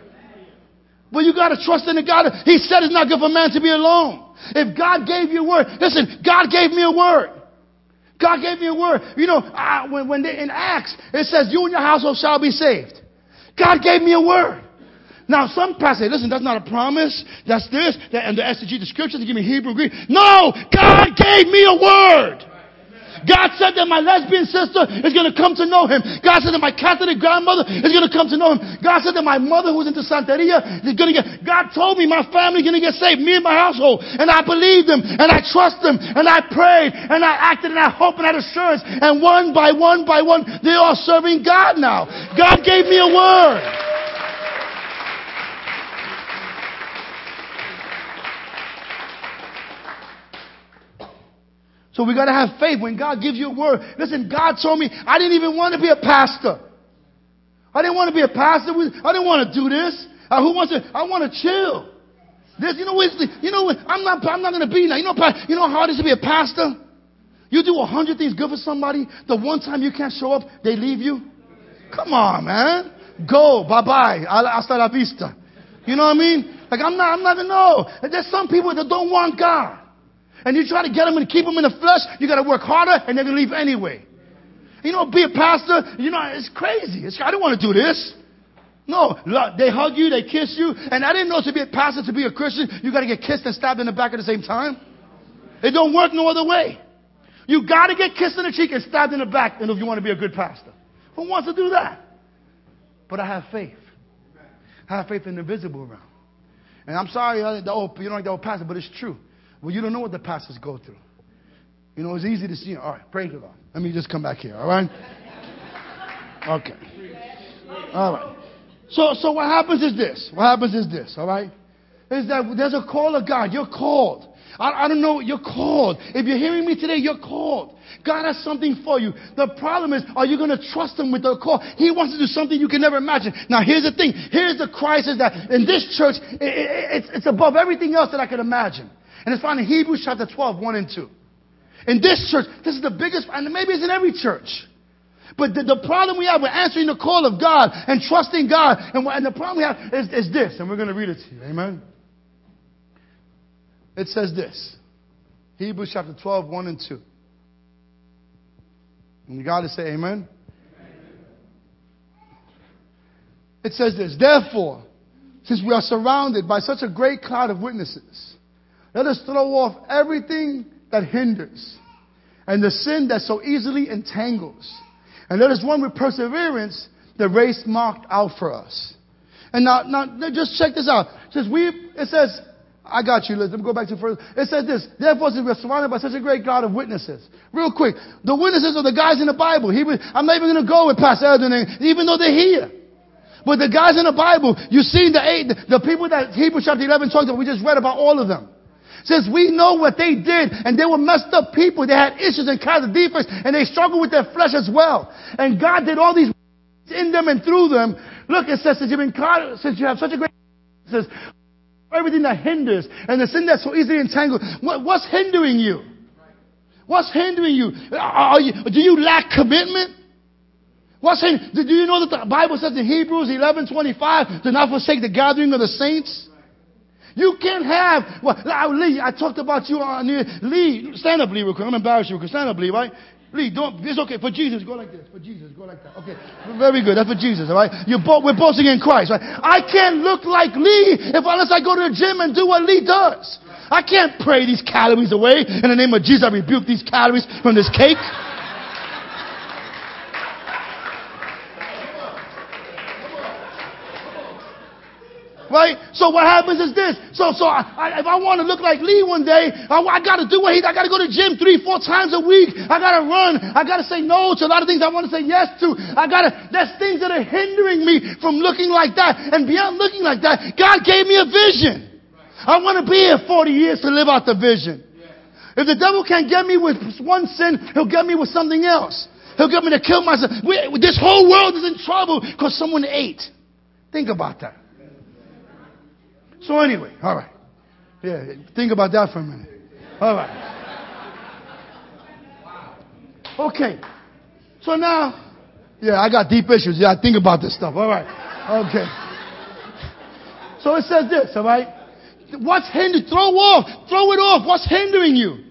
But you got to trust in the God. He said it's not good for man to be alone. If God gave you a word, listen, God gave me a word. God gave me a word. You know, I, when, when they, in Acts, it says, you and your household shall be saved. God gave me a word. Now, some pastors say, listen, that's not a promise. That's this. That, and the SG, the scriptures, they give me Hebrew, Greek. No! God gave me a word. God said that my lesbian sister is going to come to know him. God said that my Catholic grandmother is going to come to know him. God said that my mother who's into Santeria is going to get, God told me my family is going to get saved, me and my household. And I believed him and I trust him and I prayed and I acted and I hope and I had assurance. And one by one by one, they are serving God now. God gave me a word. So we got to have faith when God gives you a word. Listen, God told me I didn't even want to be a pastor. I didn't want to be a pastor. I didn't want to do this. Uh, who wants to? I want to chill. This, you know, you know, I'm not, I'm not going to be now. You know, you know how hard it is to be a pastor. You do a hundred things good for somebody. The one time you can't show up, they leave you. Come on, man. Go. Bye bye. Hasta la vista. You know what I mean? Like I'm not, I'm not gonna know. There's some people that don't want God and you try to get them and keep them in the flesh, you got to work harder and they're going to leave anyway. You know, be a pastor, you know, it's crazy. It's, I don't want to do this. No, they hug you, they kiss you, and I didn't know to be a pastor, to be a Christian, you got to get kissed and stabbed in the back at the same time. It don't work no other way. You got to get kissed in the cheek and stabbed in the back, and if you want to be a good pastor, who wants to do that? But I have faith. I have faith in the visible realm. And I'm sorry, uh, the old, you don't like the old pastor, but it's true. Well, you don't know what the pastors go through. You know, it's easy to see. All right, praise the Lord. Let me just come back here, all right? Okay. All right. So, so what happens is this. What happens is this, all right? Is that there's a call of God. You're called. I, I don't know. You're called. If you're hearing me today, you're called. God has something for you. The problem is, are you going to trust Him with the call? He wants to do something you can never imagine. Now, here's the thing. Here's the crisis that in this church, it, it, it's, it's above everything else that I could imagine. And it's found in Hebrews chapter 12, 1 and 2. In this church, this is the biggest, and maybe it's in every church. But the, the problem we have with answering the call of God and trusting God, and, and the problem we have is, is this, and we're going to read it to you. Amen. It says this Hebrews chapter 12, 1 and 2. And you got to say amen. amen. It says this Therefore, since we are surrounded by such a great cloud of witnesses, let us throw off everything that hinders and the sin that so easily entangles. And let us run with perseverance the race marked out for us. And now, now just check this out. It says we, it says, I got you, Liz. Let me go back to further. It says this, therefore since we're surrounded by such a great cloud of witnesses. Real quick, the witnesses are the guys in the Bible. He, I'm not even going to go with Pastor Elden, even though they're here. But the guys in the Bible, you see the eight, the people that Hebrews chapter 11 talked about, we just read about all of them. Since we know what they did, and they were messed up people, they had issues and kinds of defects, and they struggled with their flesh as well. And God did all these in them and through them. Look, it says, since you've been caught, since you have such a great, it says, everything that hinders, and the sin that's so easily entangled. What, what's hindering you? What's hindering you? You? Do you lack commitment? What's hindering? Do you know that the Bible says in Hebrews 11, 25, do not forsake the gathering of the saints? You can't have, well, Lee, I talked about you on here. Lee, stand up, Lee, real quick. I'm embarrassed you because stand up, Lee, right? Lee, don't, it's okay. For Jesus, go like this. For Jesus, go like that. Okay. Very good. That's for Jesus, all right? You're we're boasting in Christ, right? I can't look like Lee if unless I go to the gym and do what Lee does. I can't pray these calories away. In the name of Jesus, I rebuke these calories from this cake. Right? So what happens is this. So, so I, I, if I want to look like Lee one day, I, I got to do what he, I got to go to gym three, four times a week. I got to run. I got to say no to a lot of things I want to say yes to. I got to, there's things that are hindering me from looking like that. And beyond looking like that, God gave me a vision. I want to be here 40 years to live out the vision. If the devil can't get me with one sin, he'll get me with something else. He'll get me to kill myself. We, this whole world is in trouble because someone ate. Think about that. So anyway, all right. Yeah, think about that for a minute. All right. Okay. So now, yeah, I got deep issues. Yeah, I think about this stuff. All right. Okay. So it says this, all right? What's hindering? Throw off. Throw it off. What's hindering you?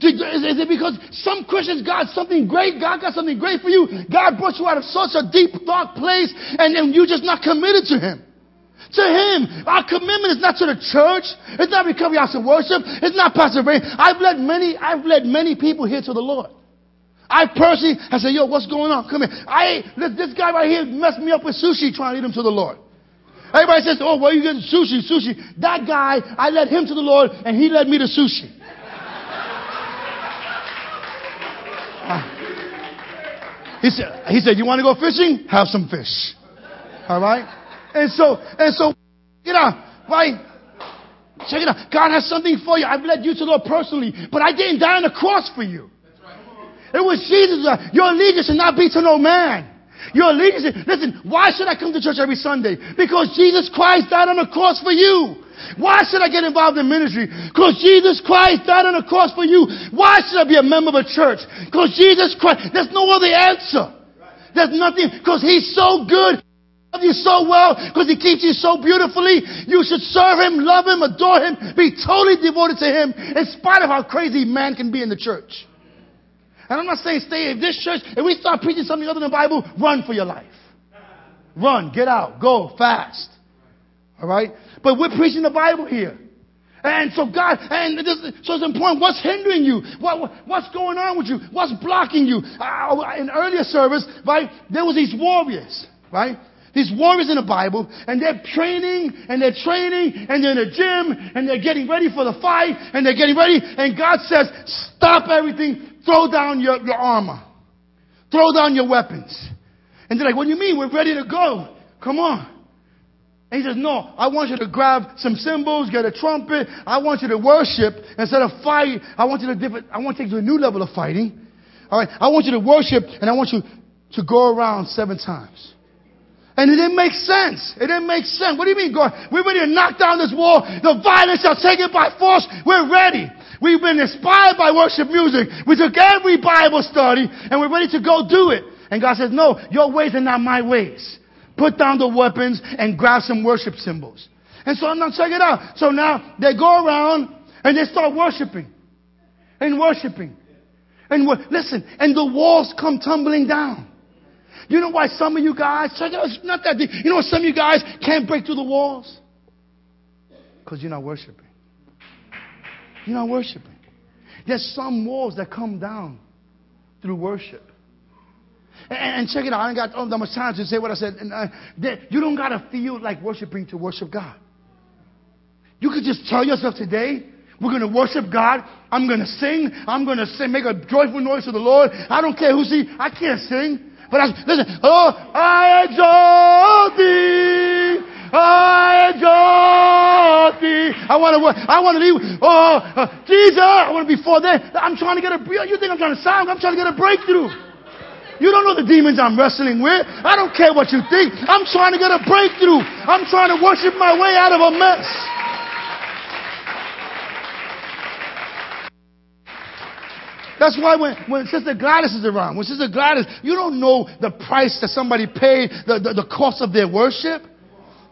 Is it because some Christians got something great? God got something great for you? God brought you out of such a deep, dark place and, and you're just not committed to Him. To Him. Our commitment is not to the church. It's not recovery house of worship. It's not Ray. I've led many, I've led many people here to the Lord. I personally I said, yo, what's going on? Come here. I this, this guy right here messed me up with sushi trying to lead him to the Lord. Everybody says, oh, are you getting sushi, sushi. That guy, I led him to the Lord and he led me to sushi. [LAUGHS] He said, he said, you want to go fishing? Have some fish. All right? And so, and so, you know, right? Check it out. God has something for you. I've led you to the Lord personally, but I didn't die on the cross for you. It was Jesus. Uh, your allegiance should not be to no man. Your allegiance, listen, why should I come to church every Sunday? Because Jesus Christ died on the cross for you. Why should I get involved in ministry? Because Jesus Christ died on the cross for you. Why should I be a member of a church? Because Jesus Christ, there's no other answer. There's nothing, because He's so good. Love you so well because he keeps you so beautifully. You should serve him, love him, adore him, be totally devoted to him in spite of how crazy man can be in the church. And I'm not saying stay in this church. If we start preaching something other than the Bible, run for your life. Run, get out, go fast. All right? But we're preaching the Bible here. And so God, and this, so it's important. What's hindering you? What, what's going on with you? What's blocking you? Uh, in earlier service, right, there was these warriors, right? These warriors in the Bible, and they're training, and they're training, and they're in the gym, and they're getting ready for the fight, and they're getting ready, and God says, stop everything, throw down your, your armor. Throw down your weapons. And they're like, what do you mean? We're ready to go. Come on. And he says, no, I want you to grab some cymbals, get a trumpet. I want you to worship instead of fight. I want you to different, I want you to a new level of fighting. All right. I want you to worship and I want you to go around seven times. And it didn't make sense. It didn't make sense. What do you mean, God? We're ready to knock down this wall. The violence shall take it by force. We're ready. We've been inspired by worship music. We took every Bible study and we're ready to go do it. And God says, no, your ways are not my ways put down the weapons, and grab some worship cymbals. And so now check it out. So now they go around and they start worshiping and worshiping. And listen, and the walls come tumbling down. You know why some of you guys, it's not that deep. You know why some of you guys can't break through the walls? Because you're not worshiping. You're not worshiping. There's some walls that come down through worship. And, and check it out. I ain't got that much time to say what I said. And, uh, you don't got to feel like worshiping to worship God. You could just tell yourself today, we're going to worship God. I'm going to sing. I'm going to make a joyful noise to the Lord. I don't care who see. I can't sing. But I, listen, oh, I exalt thee. I exalt thee. I want to, I want to leave. Oh, uh, Jesus, I want to be for there. I'm trying to get a, you think I'm trying to sound? I'm trying to get a breakthrough. You don't know the demons I'm wrestling with. I don't care what you think. I'm trying to get a breakthrough. I'm trying to worship my way out of a mess. That's why when, when Sister Gladys is around, when Sister Gladys, you don't know the price that somebody paid, the, the, the cost of their worship.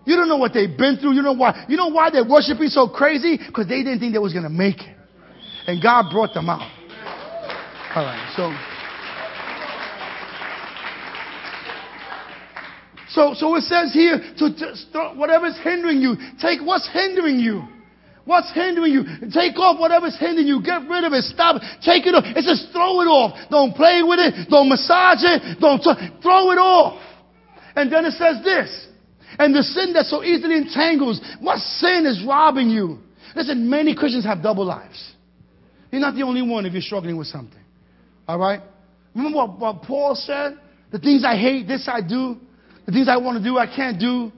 You don't know what they've been through. You know why? You know why they're worshiping so crazy? Because they didn't think they was going to make it. And God brought them out. All right, so. So, so it says here to, to start whatever's hindering you. Take what's hindering you. What's hindering you? Take off whatever's hindering you. Get rid of it. Stop. Take it off. It says throw it off. Don't play with it. Don't massage it. Don't t- throw it off. And then it says this. And the sin that so easily entangles. What sin is robbing you? Listen, many Christians have double lives. You're not the only one if you're struggling with something. All right? Remember what, what Paul said? The things I hate, this I do. The things I want to do, I can't do.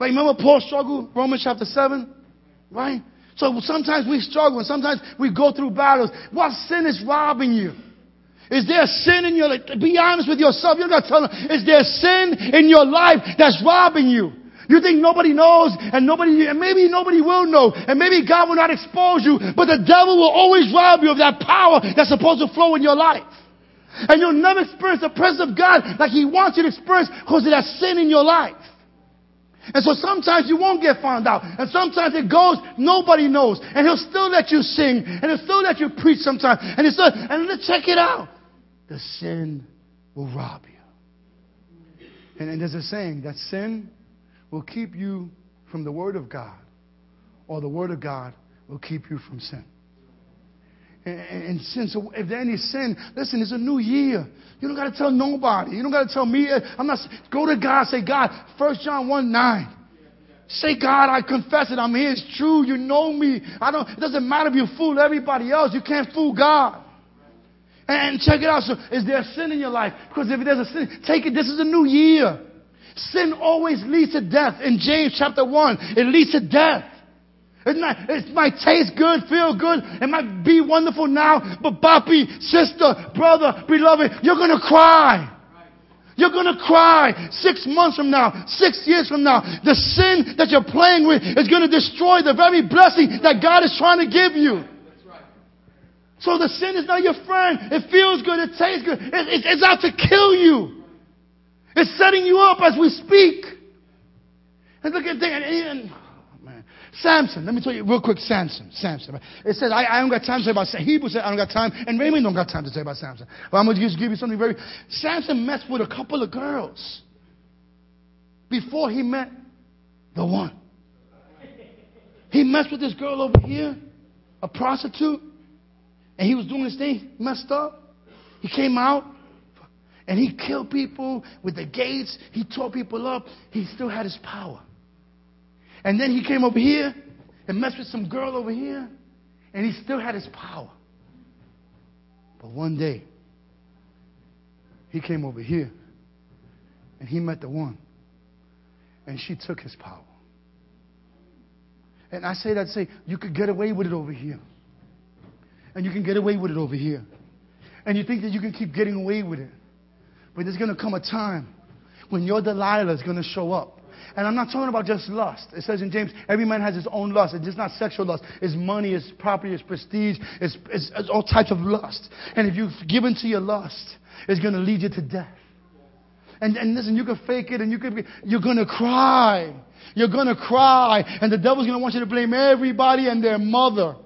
Right? Remember Paul struggled? Romans chapter 7? Right? So sometimes we struggle and sometimes we go through battles. What sin is robbing you? Is there sin in your life? Be honest with yourself. You're not telling. Is there sin in your life that's robbing you? You think nobody knows and nobody, and maybe nobody will know and maybe God will not expose you, but the devil will always rob you of that power that's supposed to flow in your life. And you'll never experience the presence of God like He wants you to experience because of that sin in your life. And so sometimes you won't get found out. And sometimes it goes, nobody knows. And He'll still let you sing. And He'll still let you preach sometimes. And He'll and let's check it out. The sin will rob you. And, and there's a saying that sin will keep you from the Word of God, or the Word of God will keep you from sin. And, and, sin. So if there any sin, listen, it's a new year. You don't got to tell nobody. You don't got to tell me. I'm not. Go to God. Say, God. First John one nine. Say, God, I confess it. I'm here. It's true. You know me. I don't. It doesn't matter if you fool everybody else. You can't fool God. And check it out. So, is there sin in your life? Because if there's a sin, take it. This is a new year. Sin always leads to death. In James chapter 1, it leads to death. It might, it might taste good, feel good, it might be wonderful now, but Papi, sister, brother, beloved, you're gonna cry. You're gonna cry six months from now, six years from now. The sin that you're playing with is gonna destroy the very blessing that God is trying to give you. So the sin is not your friend. It feels good, it tastes good. It, it, it's out to kill you. It's setting you up as we speak. And look at that. Samson, let me tell you real quick Samson. Samson. It says, I, I don't got time to say about Samson. Hebrew said, I don't got time. And Raymond don't got time to say about Samson. But I'm going to just give you something very. Samson messed with a couple of girls before he met the one. He messed with this girl over here, a prostitute, and he was doing his thing, messed up. He came out, and he killed people with the gates. He tore people up. He still had his power. And then he came over here and messed with some girl over here, and he still had his power. But one day, he came over here and he met the one, and she took his power. And I say that say, you could get away with it over here. And you can get away with it over here. And you think that you can keep getting away with it. But there's going to come a time when your Delilah is going to show up. And I'm not talking about just lust. It says in James, every man has his own lust. It's just not sexual lust. It's money, it's property, it's prestige, it's, it's, it's all types of lust. And if you give given to your lust, it's going to lead you to death. And, and listen, you can fake it and you can, you're going to cry. You're going to cry. And the devil's going to want you to blame everybody and their mother.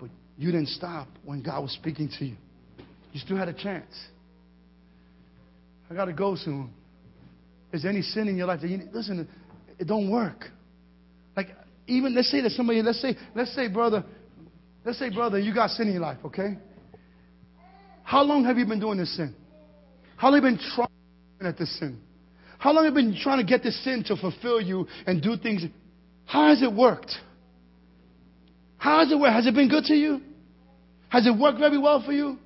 But you didn't stop when God was speaking to you. You still had a chance. I got to go soon. Is there any sin in your life that you listen? It don't work. Like even let's say that somebody let's say let's say brother, let's say brother, you got sin in your life, okay? How long have you been doing this sin? How long have you been trying at this sin? How long have you been trying to get this sin to fulfill you and do things? How has it worked? How has it worked? Has it been good to you? Has it worked very well for you?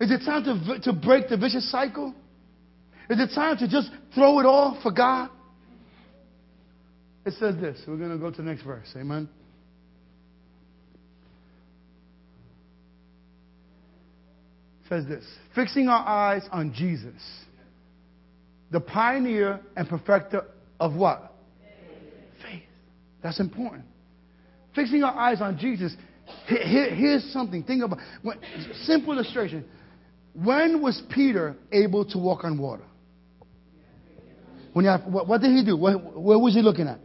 Is it time to, to break the vicious cycle? Is it time to just throw it all for God? It says this. We're going to go to the next verse. Amen. It says this fixing our eyes on Jesus, the pioneer and perfecter of what? Faith. That's important. Fixing our eyes on Jesus. Here, here's something. Think about simple illustration. When was Peter able to walk on water? When have, what, what, did he do? What, what was he looking at?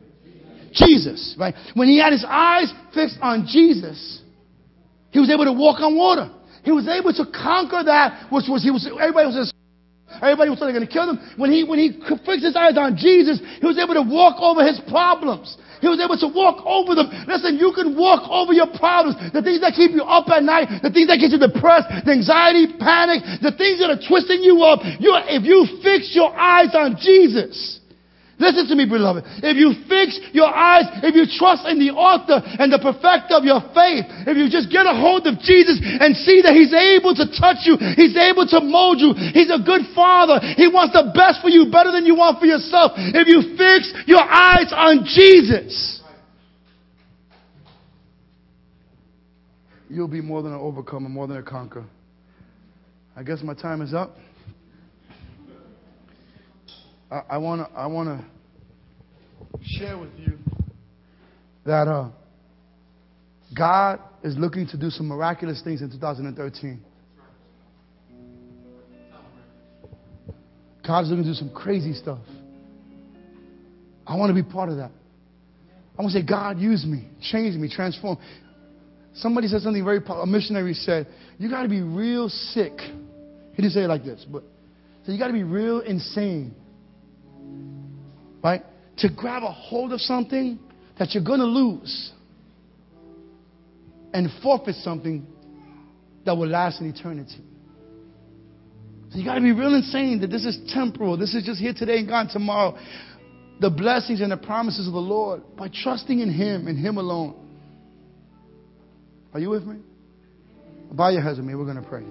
Jesus, right? When he had his eyes fixed on Jesus, he was able to walk on water. He was able to conquer that which was he was everybody was everybody was going to kill him. When he when he fixed his eyes on Jesus, he was able to walk over his problems. He was able to walk over them. Listen, you can walk over your problems, the things that keep you up at night, the things that get you depressed, the anxiety, panic, the things that are twisting you up. You, if you fix your eyes on Jesus, Listen to me, beloved. If you fix your eyes, if you trust in the author and the perfecter of your faith, if you just get a hold of Jesus and see that He's able to touch you, He's able to mold you, He's a good Father, He wants the best for you better than you want for yourself. If you fix your eyes on Jesus, you'll be more than an overcomer, more than a conqueror. I guess my time is up. I want to I want to share with you that uh, God is looking to do some miraculous things in 2013. God is looking to do some crazy stuff. I want to be part of that. I want to say, God, use me, change me, transform. Somebody said something very powerful. A missionary said, You got to be real sick. He didn't say it like this, but so you got to be real insane right? to grab a hold of something that you're going to lose and forfeit something that will last an eternity. So you got to be real insane that this is temporal. This is just here today and gone tomorrow. The blessings and the promises of the Lord by trusting in Him and Him alone. Are you with me? Bow your heads with me. We're going to pray.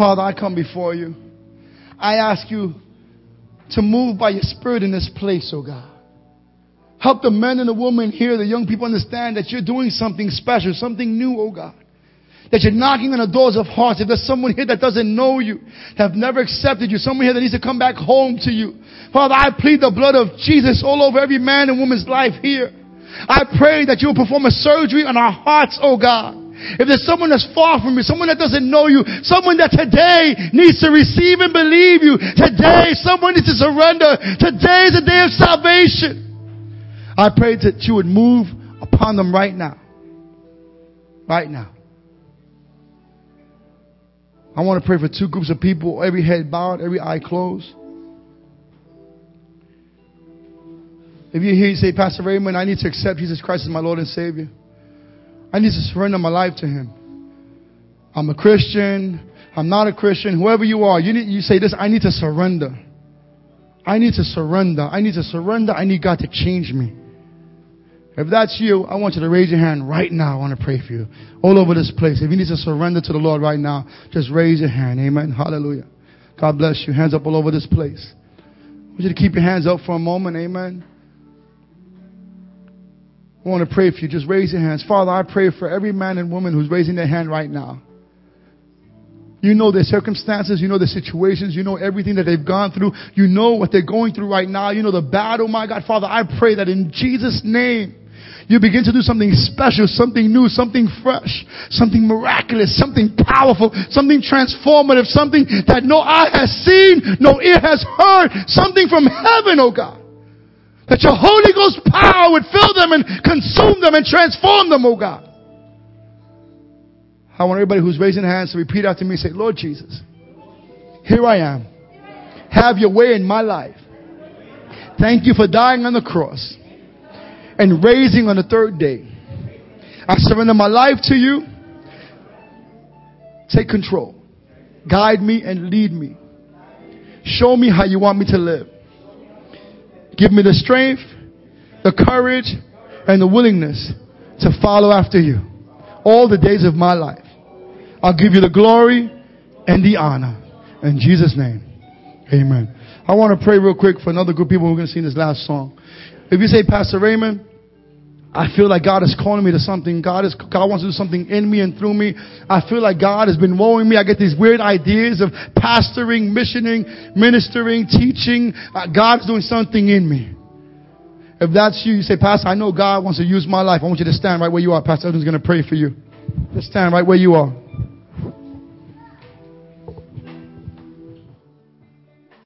Father, I come before you. I ask you to move by your spirit in this place, oh God. Help the men and the women here, the young people understand that you're doing something special, something new, oh God. That you're knocking on the doors of hearts. If there's someone here that doesn't know you, that have never accepted you, someone here that needs to come back home to you. Father, I plead the blood of Jesus all over every man and woman's life here. I pray that you will perform a surgery on our hearts, oh God. If there's someone that's far from you, someone that doesn't know you, someone that today needs to receive and believe you, today someone needs to surrender. Today is a day of salvation. I pray that you would move upon them right now. Right now. I want to pray for two groups of people, every head bowed, every eye closed. If you're here, you say, Pastor Raymond, I need to accept Jesus Christ as my Lord and Savior. I need to surrender my life to Him. I'm a Christian. I'm not a Christian. Whoever you are, you, need, you say this, I need to surrender. I need to surrender. I need to surrender. I need God to change me. If that's you, I want you to raise your hand right now. I want to pray for you. All over this place. If you need to surrender to the Lord right now, just raise your hand. Amen. Hallelujah. God bless you. Hands up all over this place. I want you to keep your hands up for a moment. Amen. I want to pray for you. Just raise your hands. Father, I pray for every man and woman who's raising their hand right now. You know their circumstances. You know their situations. You know everything that they've gone through. You know what they're going through right now. You know the battle, my God. Father, I pray that in Jesus' name, you begin to do something special, something new, something fresh, something miraculous, something powerful, something transformative, something that no eye has seen, no ear has heard, something from heaven, oh God. That your Holy Ghost power would fill them and consume them and transform them, oh God. I want everybody who's raising hands to repeat after me say, Lord Jesus, here I am. Have your way in my life. Thank you for dying on the cross and raising on the third day. I surrender my life to you. Take control. Guide me and lead me. Show me how you want me to live. Give me the strength, the courage, and the willingness to follow after you all the days of my life. I'll give you the glory and the honor. In Jesus' name, amen. I want to pray real quick for another group of people. We're going to sing this last song. If you say, Pastor Raymond, I feel like God is calling me to something. God is, God wants to do something in me and through me. I feel like God has been wooing me. I get these weird ideas of pastoring, missioning, ministering, teaching. Uh, God's doing something in me. If that's you, you say, Pastor, I know God wants to use my life. I want you to stand right where you are. Pastor Edwin's going to pray for you. Just stand right where you are.